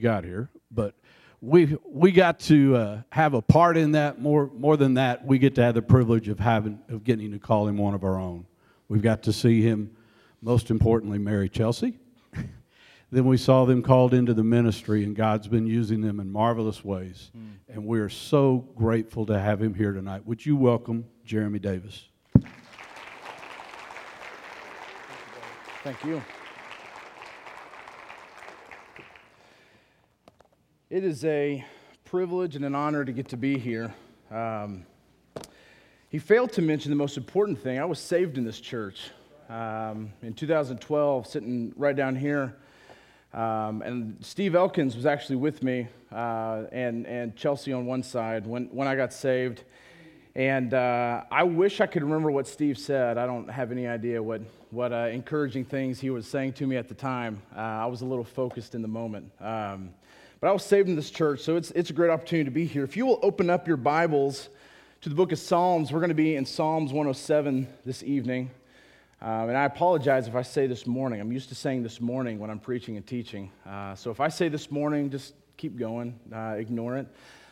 got here, but we we got to uh, have a part in that. More more than that, we get to have the privilege of having of getting to call him one of our own. We've got to see him, most importantly, marry Chelsea. then we saw them called into the ministry, and God's been using them in marvelous ways. Mm. And we are so grateful to have him here tonight. Would you welcome Jeremy Davis? Thank you. It is a privilege and an honor to get to be here. Um, he failed to mention the most important thing. I was saved in this church um, in 2012, sitting right down here. Um, and Steve Elkins was actually with me, uh, and, and Chelsea on one side when, when I got saved. And uh, I wish I could remember what Steve said. I don't have any idea what, what uh, encouraging things he was saying to me at the time. Uh, I was a little focused in the moment. Um, but I was saved in this church, so it's, it's a great opportunity to be here. If you will open up your Bibles to the book of Psalms, we're going to be in Psalms 107 this evening. Um, and I apologize if I say this morning. I'm used to saying this morning when I'm preaching and teaching. Uh, so if I say this morning, just keep going, uh, ignore it.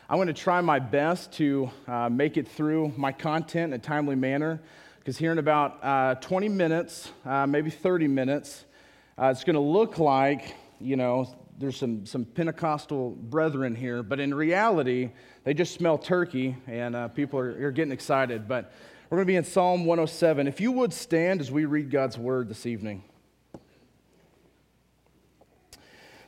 I'm going to try my best to uh, make it through my content in a timely manner because here in about uh, 20 minutes, uh, maybe 30 minutes, uh, it's going to look like, you know, there's some, some Pentecostal brethren here, but in reality, they just smell turkey and uh, people are, are getting excited. But we're going to be in Psalm 107. If you would stand as we read God's word this evening.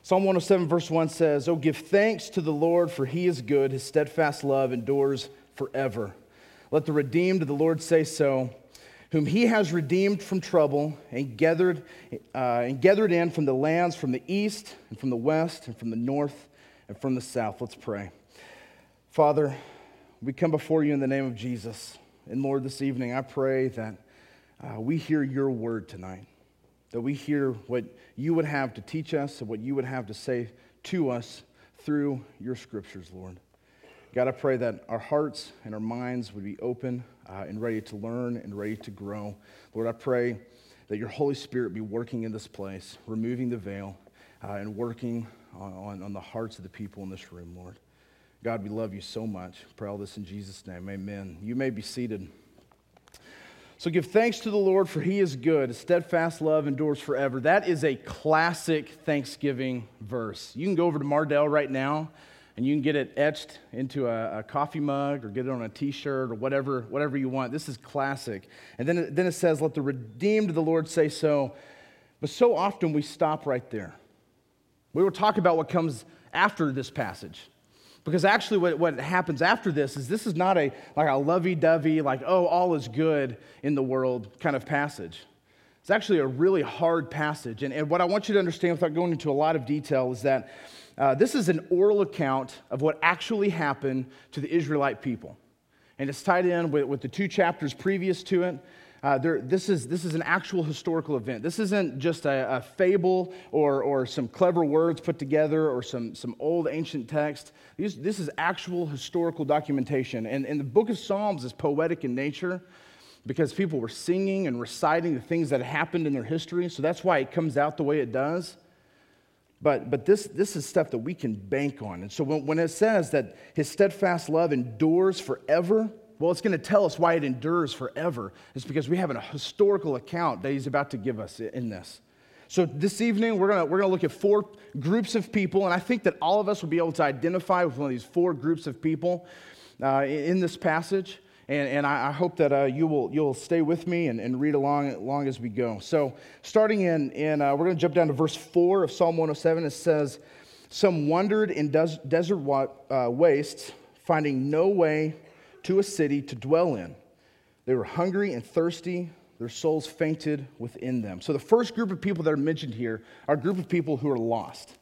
Psalm 107, verse 1 says, Oh, give thanks to the Lord, for he is good. His steadfast love endures forever. Let the redeemed of the Lord say so whom he has redeemed from trouble and gathered, uh, and gathered in from the lands from the east and from the west and from the north and from the south. Let's pray. Father, we come before you in the name of Jesus. And Lord, this evening I pray that uh, we hear your word tonight, that we hear what you would have to teach us and what you would have to say to us through your scriptures, Lord. God, I pray that our hearts and our minds would be open uh, and ready to learn and ready to grow. Lord, I pray that your Holy Spirit be working in this place, removing the veil uh, and working on, on the hearts of the people in this room, Lord. God, we love you so much. Pray all this in Jesus' name. Amen. You may be seated. So give thanks to the Lord, for he is good. His steadfast love endures forever. That is a classic Thanksgiving verse. You can go over to Mardel right now and you can get it etched into a, a coffee mug or get it on a t-shirt or whatever, whatever you want. This is classic. And then, then it says, let the redeemed of the Lord say so. But so often we stop right there. We will talk about what comes after this passage. Because actually, what, what happens after this is this is not a like a lovey-dovey, like, oh, all is good in the world kind of passage. It's actually a really hard passage. And, and what I want you to understand without going into a lot of detail is that uh, this is an oral account of what actually happened to the Israelite people. And it's tied in with, with the two chapters previous to it. Uh, there, this, is, this is an actual historical event. This isn't just a, a, fable or, or some clever words put together or some, some old ancient text. These, this is actual historical documentation. And, and the book of Psalms is poetic in nature because people were singing and reciting the things that happened in their history. So that's why it comes out the way it does. But, but this, this is stuff that we can bank on. And so when, when it says that his steadfast love endures forever, well, it's going to tell us why it endures forever. It's because we have a historical account that he's about to give us in this. So this evening, we're going we're to look at four groups of people, and I think that all of us will be able to identify with one of these four groups of people uh, in this passage. And, and I, I hope that uh, you will you'll stay with me and, and read along, along as we go. So, starting in, in uh, we're going to jump down to verse 4 of Psalm 107. It says, Some wandered in des- desert wa- uh, wastes, finding no way to a city to dwell in. They were hungry and thirsty. Their souls fainted within them. So, the first group of people that are mentioned here are a group of people who are lost.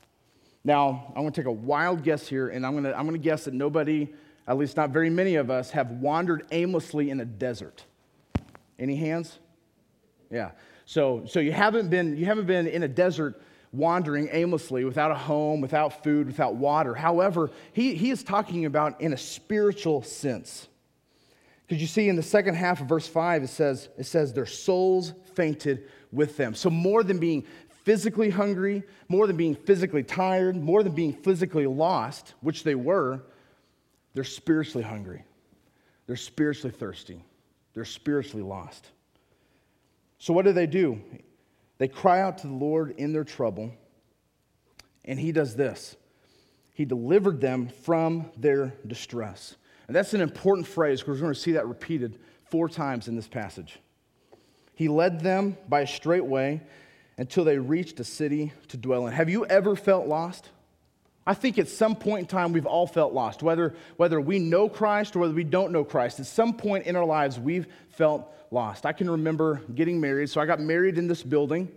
Now, I'm going to take a wild guess here, and I'm going to, I'm going to guess that nobody at least not very many of us, have wandered aimlessly in a desert. Any hands? Yeah. So, so you, haven't been, you haven't been in a desert wandering aimlessly without a home, without food, without water. However, he, he is talking about in a spiritual sense. Because you see in the second half of verse 5, it says, it says, their souls fainted with them. So, more than being physically hungry, more than being physically tired, more than being physically lost, which they were, they're spiritually hungry. They're spiritually thirsty. They're spiritually lost. So, what do they do? They cry out to the Lord in their trouble, and He does this He delivered them from their distress. And that's an important phrase because we're going to see that repeated four times in this passage. He led them by a straight way until they reached a city to dwell in. Have you ever felt lost? I think at some point in time we've all felt lost, whether, whether we know Christ or whether we don't know Christ. At some point in our lives, we've felt lost. I can remember getting married. So I got married in this building.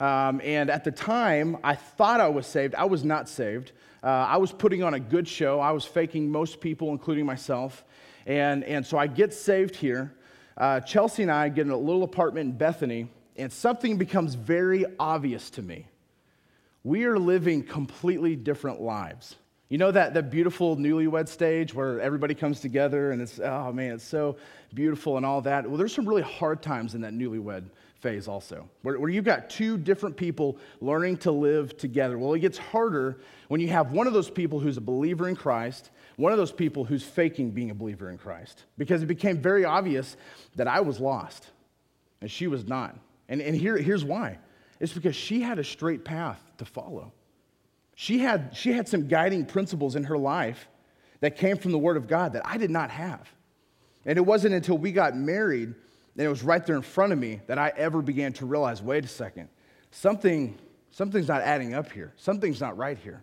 Um, and at the time, I thought I was saved. I was not saved. Uh, I was putting on a good show. I was faking most people, including myself. And, and so I get saved here. Uh, Chelsea and I get in a little apartment in Bethany, and something becomes very obvious to me we are living completely different lives. You know that, that beautiful newlywed stage where everybody comes together and it's, oh man, it's so beautiful and all that? Well, there's some really hard times in that newlywed phase also, where, where you've got two different people learning to live together. Well, it gets harder when you have one of those people who's a believer in Christ, one of those people who's faking being a believer in Christ, because it became very obvious that I was lost and she was not. And, and here, here's why it's because she had a straight path to follow. She had, she had some guiding principles in her life that came from the Word of God that I did not have. And it wasn't until we got married and it was right there in front of me that I ever began to realize wait a second, something, something's not adding up here. Something's not right here.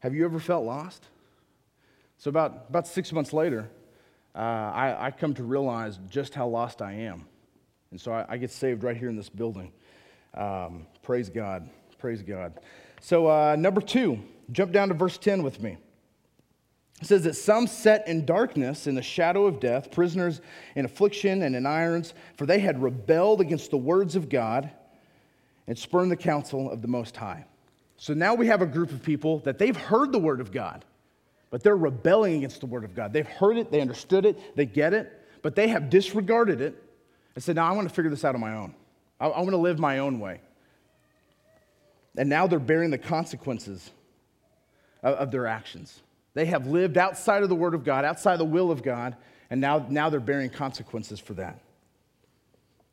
Have you ever felt lost? So, about, about six months later, uh, I, I, come to realize just how lost I am. And so I, I get saved right here in this building. Um, praise God. Praise God. So, uh, number two, jump down to verse 10 with me. It says that some sat in darkness in the shadow of death, prisoners in affliction and in irons, for they had rebelled against the words of God and spurned the counsel of the Most High. So now we have a group of people that they've heard the word of God, but they're rebelling against the word of God. They've heard it, they understood it, they get it, but they have disregarded it and said, Now I want to figure this out on my own. I, I want to live my own way. And now they're bearing the consequences of, of their actions. They have lived outside of the Word of God, outside the will of God, and now, now they're bearing consequences for that.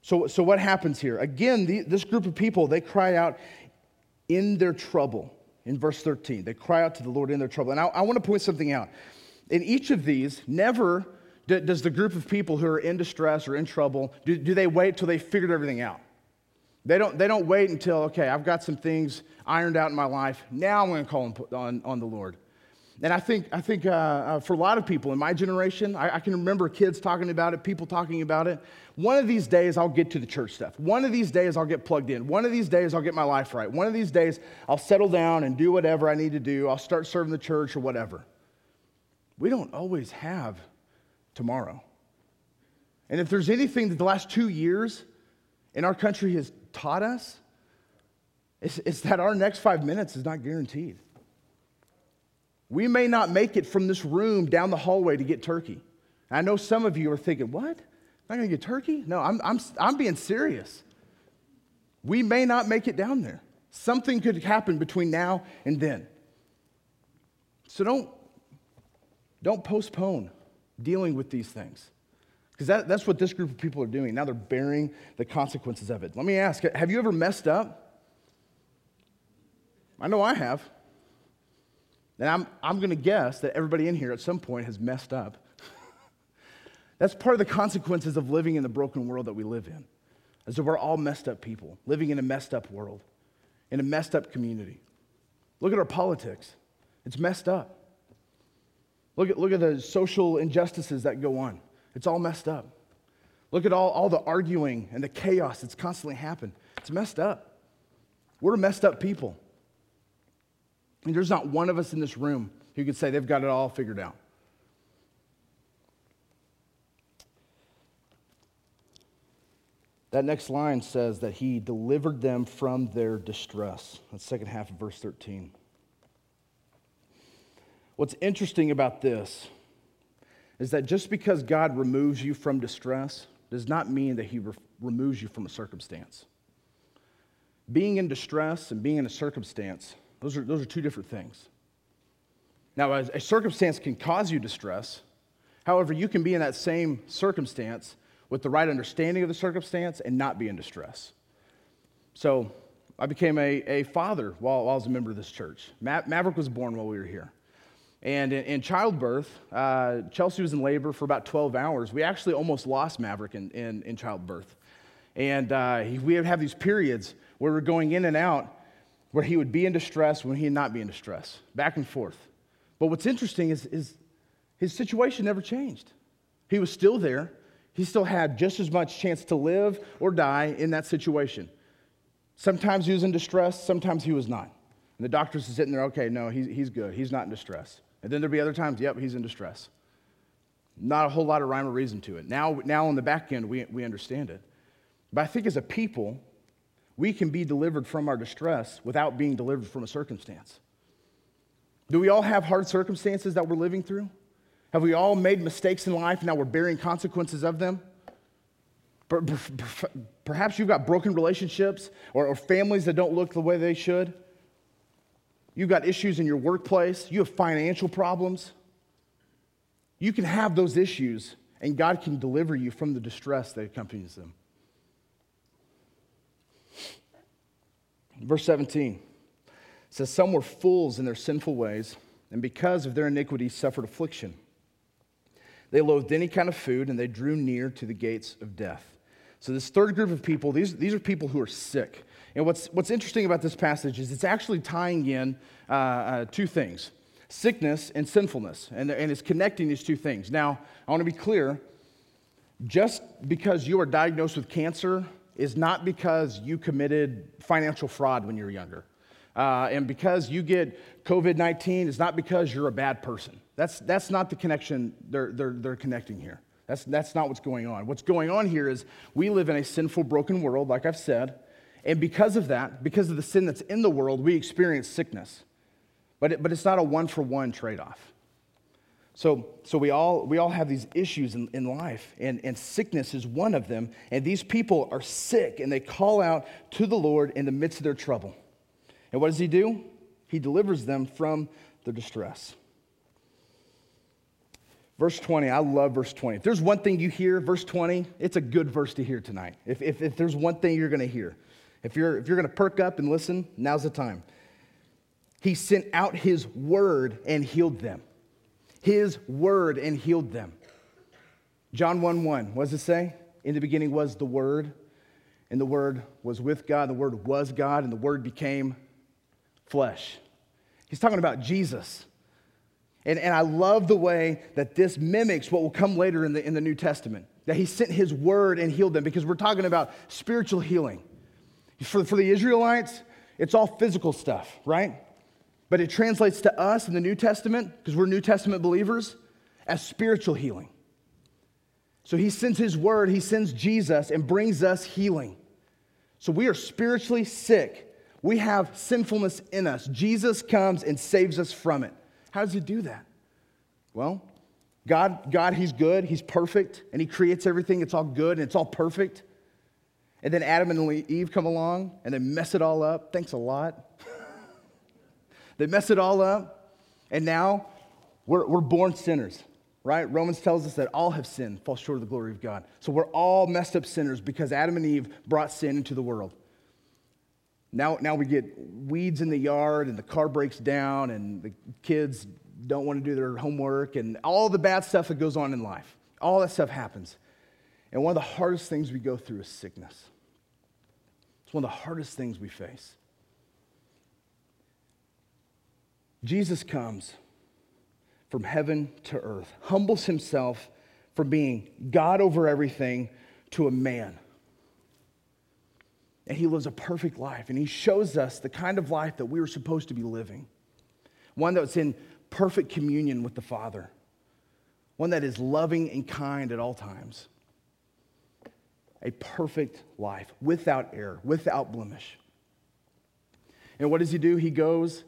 So, so what happens here? Again, the, this group of people, they cry out in their trouble. In verse 13, they cry out to the Lord in their trouble. And I, I want to point something out. In each of these, never does the group of people who are in distress or in trouble, do, do they wait till they figured everything out? They don't, they don't wait until, okay, I've got some things ironed out in my life. Now I'm going to call on, on, the Lord. And I think, I think uh, uh, for a lot of people in my generation, I, I, can remember kids talking about it, people talking about it. One of these days, I'll get to the church stuff. One of these days, I'll get plugged in. One of these days, I'll get my life right. One of these days, I'll settle down and do whatever I need to do. I'll start serving the church or whatever. We don't always have tomorrow. And if there's anything that the last two years in our country has taught us is, is that our next five minutes is not guaranteed. We may not make it from this room down the hallway to get turkey. I know some of you are thinking, what? Am I going to get turkey? No, I'm, I'm, I'm being serious. We may not make it down there. Something could happen between now and then. So don't, don't postpone dealing with these things. Because that, that's what this group of people are doing. Now they're bearing the consequences of it. Let me ask have you ever messed up? I know I have. And I'm, I'm going to guess that everybody in here at some point has messed up. that's part of the consequences of living in the broken world that we live in. As though we're all messed up people, living in a messed up world, in a messed up community. Look at our politics, it's messed up. Look at, look at the social injustices that go on. It's all messed up. Look at all, all the arguing and the chaos that's constantly happened. It's messed up. We're messed up people. And there's not one of us in this room who could say they've got it all figured out. That next line says that he delivered them from their distress. That's second half of verse 13. What's interesting about this is that just because God removes you from distress does not mean that He re- removes you from a circumstance. being in distress and being in a circumstance, those are, those are two different things. Now, a, a circumstance can cause you distress. However, you can be in that same circumstance with the right understanding of the circumstance and not be in distress. So, I became a, a father while, while I was a member of this church. Ma- Maverick was born while we were here. And in, in childbirth, uh, Chelsea was in labor for about 12 hours. We actually almost lost Maverick in, in, in childbirth. And uh, we would have these periods where we're going in and out where he would be in distress when he'd not be in distress, back and forth. But what's interesting is, is his situation never changed. He was still there. He still had just as much chance to live or die in that situation. Sometimes he was in distress, sometimes he was not. And the doctors sitting there, okay, no, he's, he's good. He's not in distress. And then there'd be other times, yep, he's in distress. Not a whole lot of rhyme or reason to it. Now, now on the back end, we, we understand it. But I think as a people, we can be delivered from our distress without being delivered from a circumstance. Do we all have hard circumstances that we're living through? Have we all made mistakes in life and now we're bearing consequences of them? Perhaps you've got broken relationships or, families that don't look the way they should. You've got issues in your workplace. You have financial problems. You can have those issues, and God can deliver you from the distress that accompanies them. Verse 17 says, Some were fools in their sinful ways, and because of their iniquities suffered affliction. They loathed any kind of food, and they drew near to the gates of death. So, this third group of people, these, these are people who are sick. And what's, what's interesting about this passage is it's actually tying in uh, uh, two things sickness and sinfulness, and, and it's connecting these two things. Now, I want to be clear just because you are diagnosed with cancer is not because you committed financial fraud when you were younger. Uh, and because you get COVID 19, is not because you're a bad person. That's, that's not the connection they're, they're, they're connecting here. That's, that's not what's going on. What's going on here is we live in a sinful, broken world, like I've said. And because of that, because of the sin that's in the world, we experience sickness. But, it, but it's not a one for one trade off. So, so we, all, we all have these issues in, in life, and, and sickness is one of them. And these people are sick, and they call out to the Lord in the midst of their trouble. And what does He do? He delivers them from their distress. Verse 20, I love verse 20. If there's one thing you hear, verse 20, it's a good verse to hear tonight. If, if, if there's one thing you're going to hear, if you're, if you're going to perk up and listen, now's the time. He sent out His word and healed them his word and healed them. John 1 1, what does it say? In the beginning was the Word, and the Word was with God, the Word was God, and the Word became flesh. He's talking about Jesus. And, and I love the way that this mimics what will come later in the, in the New Testament that he sent his word and healed them because we're talking about spiritual healing. For, for the Israelites, it's all physical stuff, right? But it translates to us in the New Testament, because we're New Testament believers, as spiritual healing. So he sends his word, he sends Jesus and brings us healing. So we are spiritually sick. We have sinfulness in us. Jesus comes and saves us from it. How does he do that? Well, God, God, he's good, he's perfect, and he creates everything. It's all good and it's all perfect. And then Adam and Eve come along and they mess it all up. Thanks a lot. They mess it all up, and now we're, we're born sinners, right? Romans tells us that all have sinned, fall short of the glory of God. So we're all messed up sinners because Adam and Eve brought sin into the world. Now, now we get weeds in the yard, and the car breaks down, and the kids don't want to do their homework, and all the bad stuff that goes on in life. All that stuff happens. And one of the hardest things we go through is sickness. It's one of the hardest things we face. Jesus comes from heaven to earth, humbles himself from being God over everything to a man. And he lives a perfect life, and he shows us the kind of life that we were supposed to be living one that's in perfect communion with the Father, one that is loving and kind at all times. A perfect life without error, without blemish. And what does he do? He goes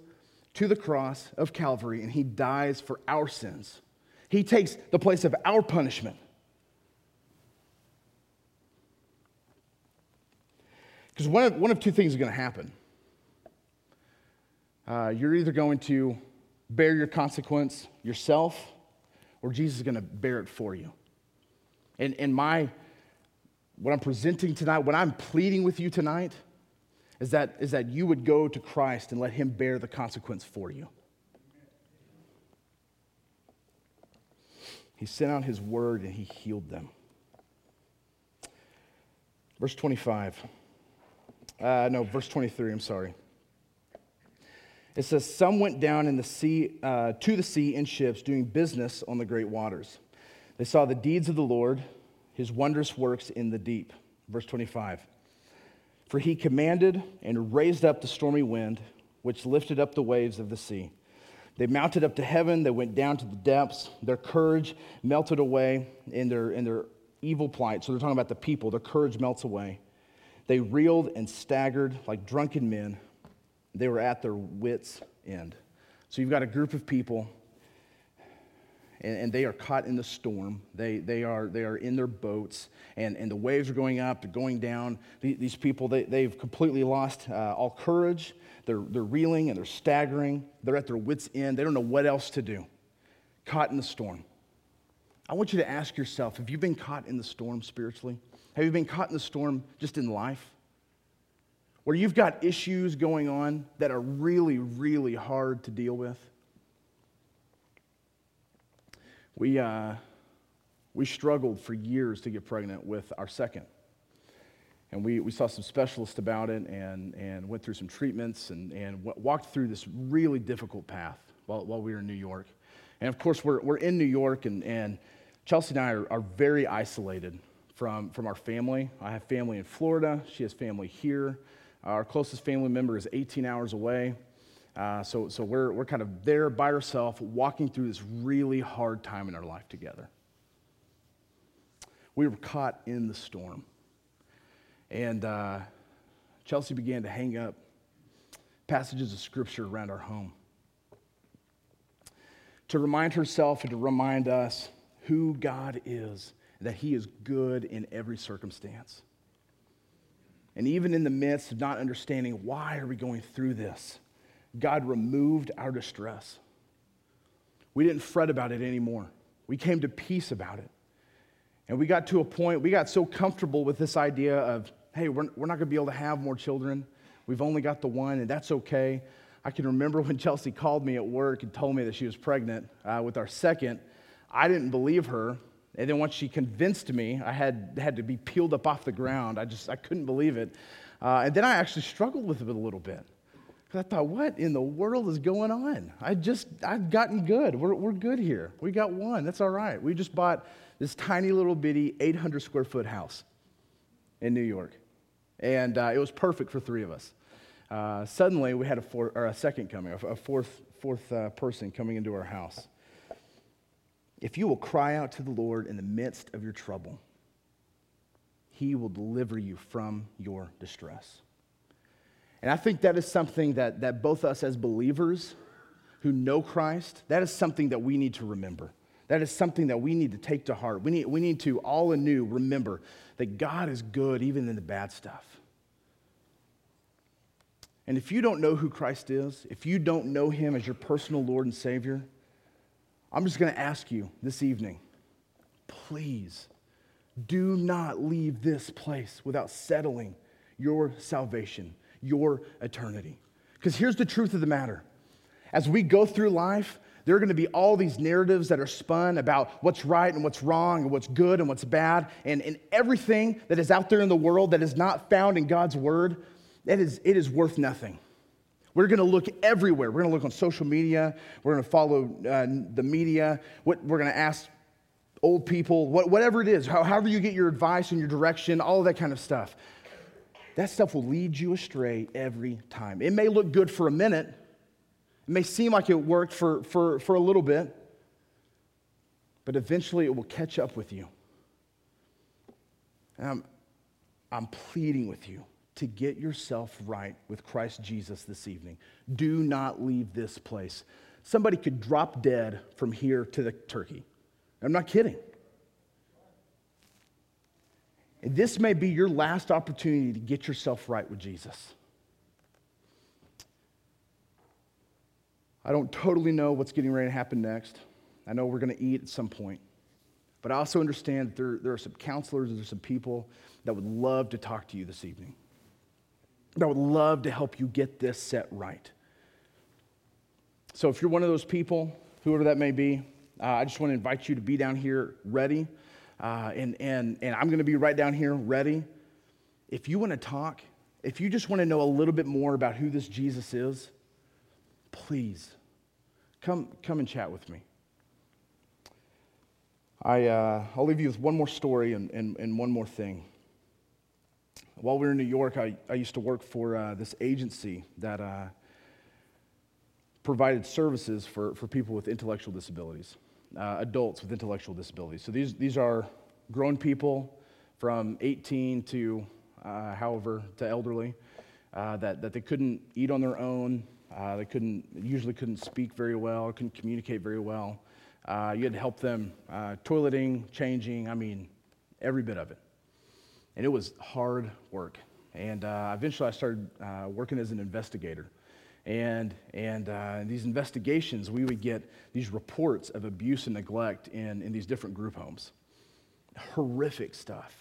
to the cross of Calvary and he dies for our sins. He takes the place of our punishment. Because one of, one of two things is going to happen. Uh, you're either going to bear your consequence yourself, or Jesus is going to bear it for you. And, and my, what I'm presenting tonight, what I'm pleading with you tonight, is that, is that you would go to Christ and let Him bear the consequence for you. He sent out His word and He healed them. Verse 25. Uh, no, verse 23, I'm sorry. It says, Some went down in the sea, uh, to the sea in ships, doing business on the great waters. They saw the deeds of the Lord, his wondrous works in the deep. Verse 25. For he commanded and raised up the stormy wind, which lifted up the waves of the sea. They mounted up to heaven, they went down to the depths. Their courage melted away in their, in their evil plight. So they're talking about the people, their courage melts away. They reeled and staggered like drunken men. They were at their wits' end. So you've got a group of people, and, and, they are caught in the storm. They, they, are, they are in their boats, and, and the waves are going up, they're going down. These people, they, they've completely lost uh, all courage. They're, they're reeling and they're staggering. They're at their wits' end. They don't know what else to do. Caught in the storm. I want you to ask yourself have you been caught in the storm spiritually? Have you been caught in the storm just in life? Where you've got issues going on that are really, really hard to deal with? We, uh, we struggled for years to get pregnant with our second. And we, we saw some specialists about it and, and went through some treatments and, and walked through this really difficult path while, while we were in New York. And of course, we're, we're in New York, and, and Chelsea and I are, are very isolated from, from our family. I have family in Florida, she has family here. Our closest family member is 18 hours away. Uh, so so we're, we're kind of there by ourselves, walking through this really hard time in our life together. We were caught in the storm. And uh, Chelsea began to hang up passages of scripture around our home to remind herself and to remind us who God is that He is good in every circumstance. And even in the midst of not understanding why are we going through this, God removed our distress. We didn't fret about it anymore. We came to peace about it. And we got to a point, we got so comfortable with this idea of, hey, we're, we're not going to be able to have more children. We've only got the one, and that's okay. I can remember when Chelsea called me at work and told me that she was pregnant uh, with our second. I didn't believe her and then once she convinced me, I had, had to be peeled up off the ground. I just, I couldn't believe it. Uh, and then I actually struggled with it a little bit. Because I thought, what in the world is going on? I just, I've gotten good. We're, we're good here. We got one. That's all right. We just bought this tiny little bitty 800 square foot house in New York. And uh, it was perfect for three of us. Uh, suddenly, we had a, four, or a second coming, a fourth, fourth uh, person coming into our house if you will cry out to the Lord in the midst of your trouble, he will deliver you from your distress. And I think that is something that, that both us as believers who know Christ, that is something that we need to remember. That is something that we need to take to heart. We need, we need to all anew remember that God is good even in the bad stuff. And if you don't know who Christ is, if you don't know him as your personal Lord and Savior, I'm just going to ask you this evening please do not leave this place without settling your salvation, your eternity. Because here's the truth of the matter as we go through life, there are going to be all these narratives that are spun about what's right and what's wrong and what's good and what's bad. And, and everything that is out there in the world that is not found in God's word, it is, it is worth nothing. We're going to look everywhere. We're going to look on social media. We're going to follow uh, the media. What, we're going to ask old people, what, whatever it is, how, however you get your advice and your direction, all of that kind of stuff. That stuff will lead you astray every time. It may look good for a minute, it may seem like it worked for, for, for a little bit, but eventually it will catch up with you. I'm, I'm pleading with you to get yourself right with Christ Jesus this evening. Do not leave this place. Somebody could drop dead from here to the turkey. I'm not kidding. And this may be your last opportunity to get yourself right with Jesus. I don't totally know what's getting ready to happen next. I know we're going to eat at some point. But I also understand that there, there are some counselors, there's some people that would love to talk to you this evening, that would love to help you get this set right. So if you're one of those people, whoever that may be, uh, I just want to invite you to be down here ready. Uh, and, and, and I'm going to be right down here ready. If you want to talk, if you just want to know a little bit more about who this Jesus is, please come, come and chat with me. I, uh, I'll leave you with one more story and, and, and one more thing. While we were in New York, I, I used to work for uh, this agency that uh, provided services for, for people with intellectual disabilities, uh, adults with intellectual disabilities. So these, these are grown people from 18 to uh, however, to elderly, uh, that, that they couldn't eat on their own, they couldn't, usually couldn't speak very well, couldn't communicate very well. Uh, you had to help them uh, toileting, changing, I mean, every bit of it. And it was hard work. And uh, eventually I started uh, working as an investigator. And, and uh, these investigations, we would get these reports of abuse and neglect in, in these different group homes. Horrific stuff.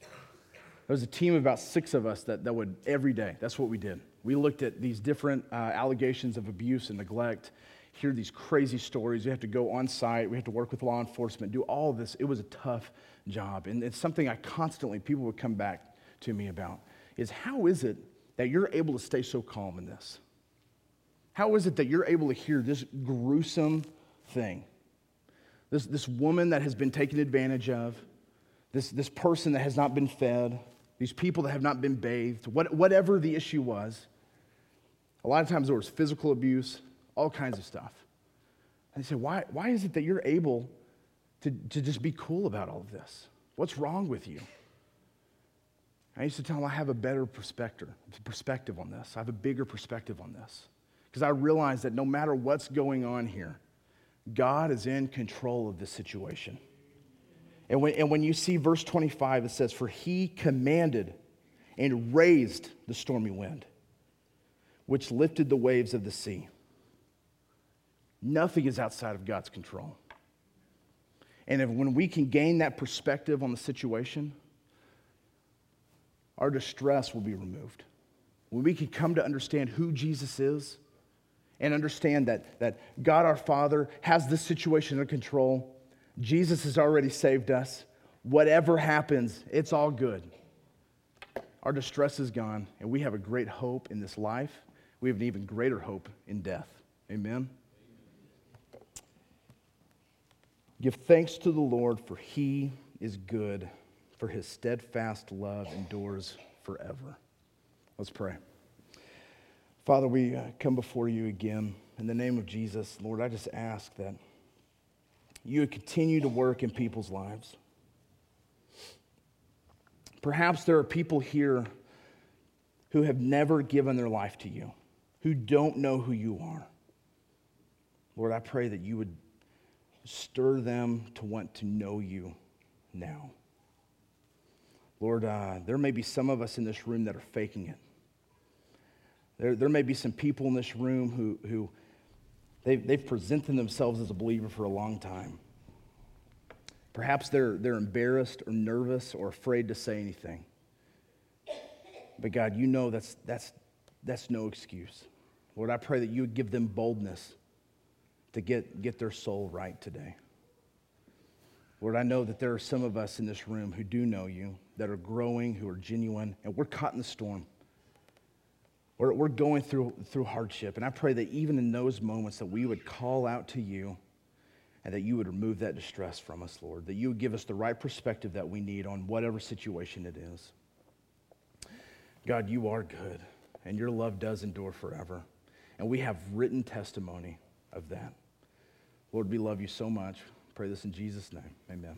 There was a team of about six of us that, that would, every day, that's what we did. We looked at these different uh, allegations of abuse and neglect hear these crazy stories. We have to go on site. We have to work with law enforcement, do all this. It was a tough job. And it's something I constantly, people would come back to me about is how is it that you're able to stay so calm in this? How is it that you're able to hear this gruesome thing? This, this woman that has been taken advantage of, this, this person that has not been fed, these people that have not been bathed, what, whatever the issue was. A lot of times there was physical abuse, all kinds of stuff. And they say, why, why is it that you're able to, to just be cool about all of this? What's wrong with you? I used to tell them I have a better perspective, perspective on this. I have a bigger perspective on this. Because I realize that no matter what's going on here, God is in control of this situation. And when, and when you see verse 25, it says, For he commanded and raised the stormy wind, which lifted the waves of the sea. Nothing is outside of God's control. And if, when we can gain that perspective on the situation, our distress will be removed. When we can come to understand who Jesus is and understand that, that God our Father has this situation under control, Jesus has already saved us. Whatever happens, it's all good. Our distress is gone, and we have a great hope in this life. We have an even greater hope in death. Amen. Give thanks to the Lord, for he is good, for his steadfast love endures forever. Let's pray. Father, we uh, come before you again. In the name of Jesus, Lord, I just ask that you would continue to work in people's lives. Perhaps there are people here who have never given their life to you, who don't know who you are. Lord, I pray that you would stir them to want to know you now. Lord, uh, there may be some of us in this room that are faking it. There, there may be some people in this room who, who they've, they've presented themselves as a believer for a long time. Perhaps they're, they're embarrassed or nervous or afraid to say anything. But God, you know that's, that's, that's no excuse. Lord, I pray that you would give them boldness to get, get their soul right today. Lord, I know that there are some of us in this room who do know you, that are growing, who are genuine, and we're caught in the storm. We're, we're going through, through hardship. And I pray that even in those moments that we would call out to you and that you would remove that distress from us, Lord, that you would give us the right perspective that we need on whatever situation it is. God, you are good, and your love does endure forever. And we have written testimony of that. Lord, we love you so much. Pray this in Jesus' name. Amen.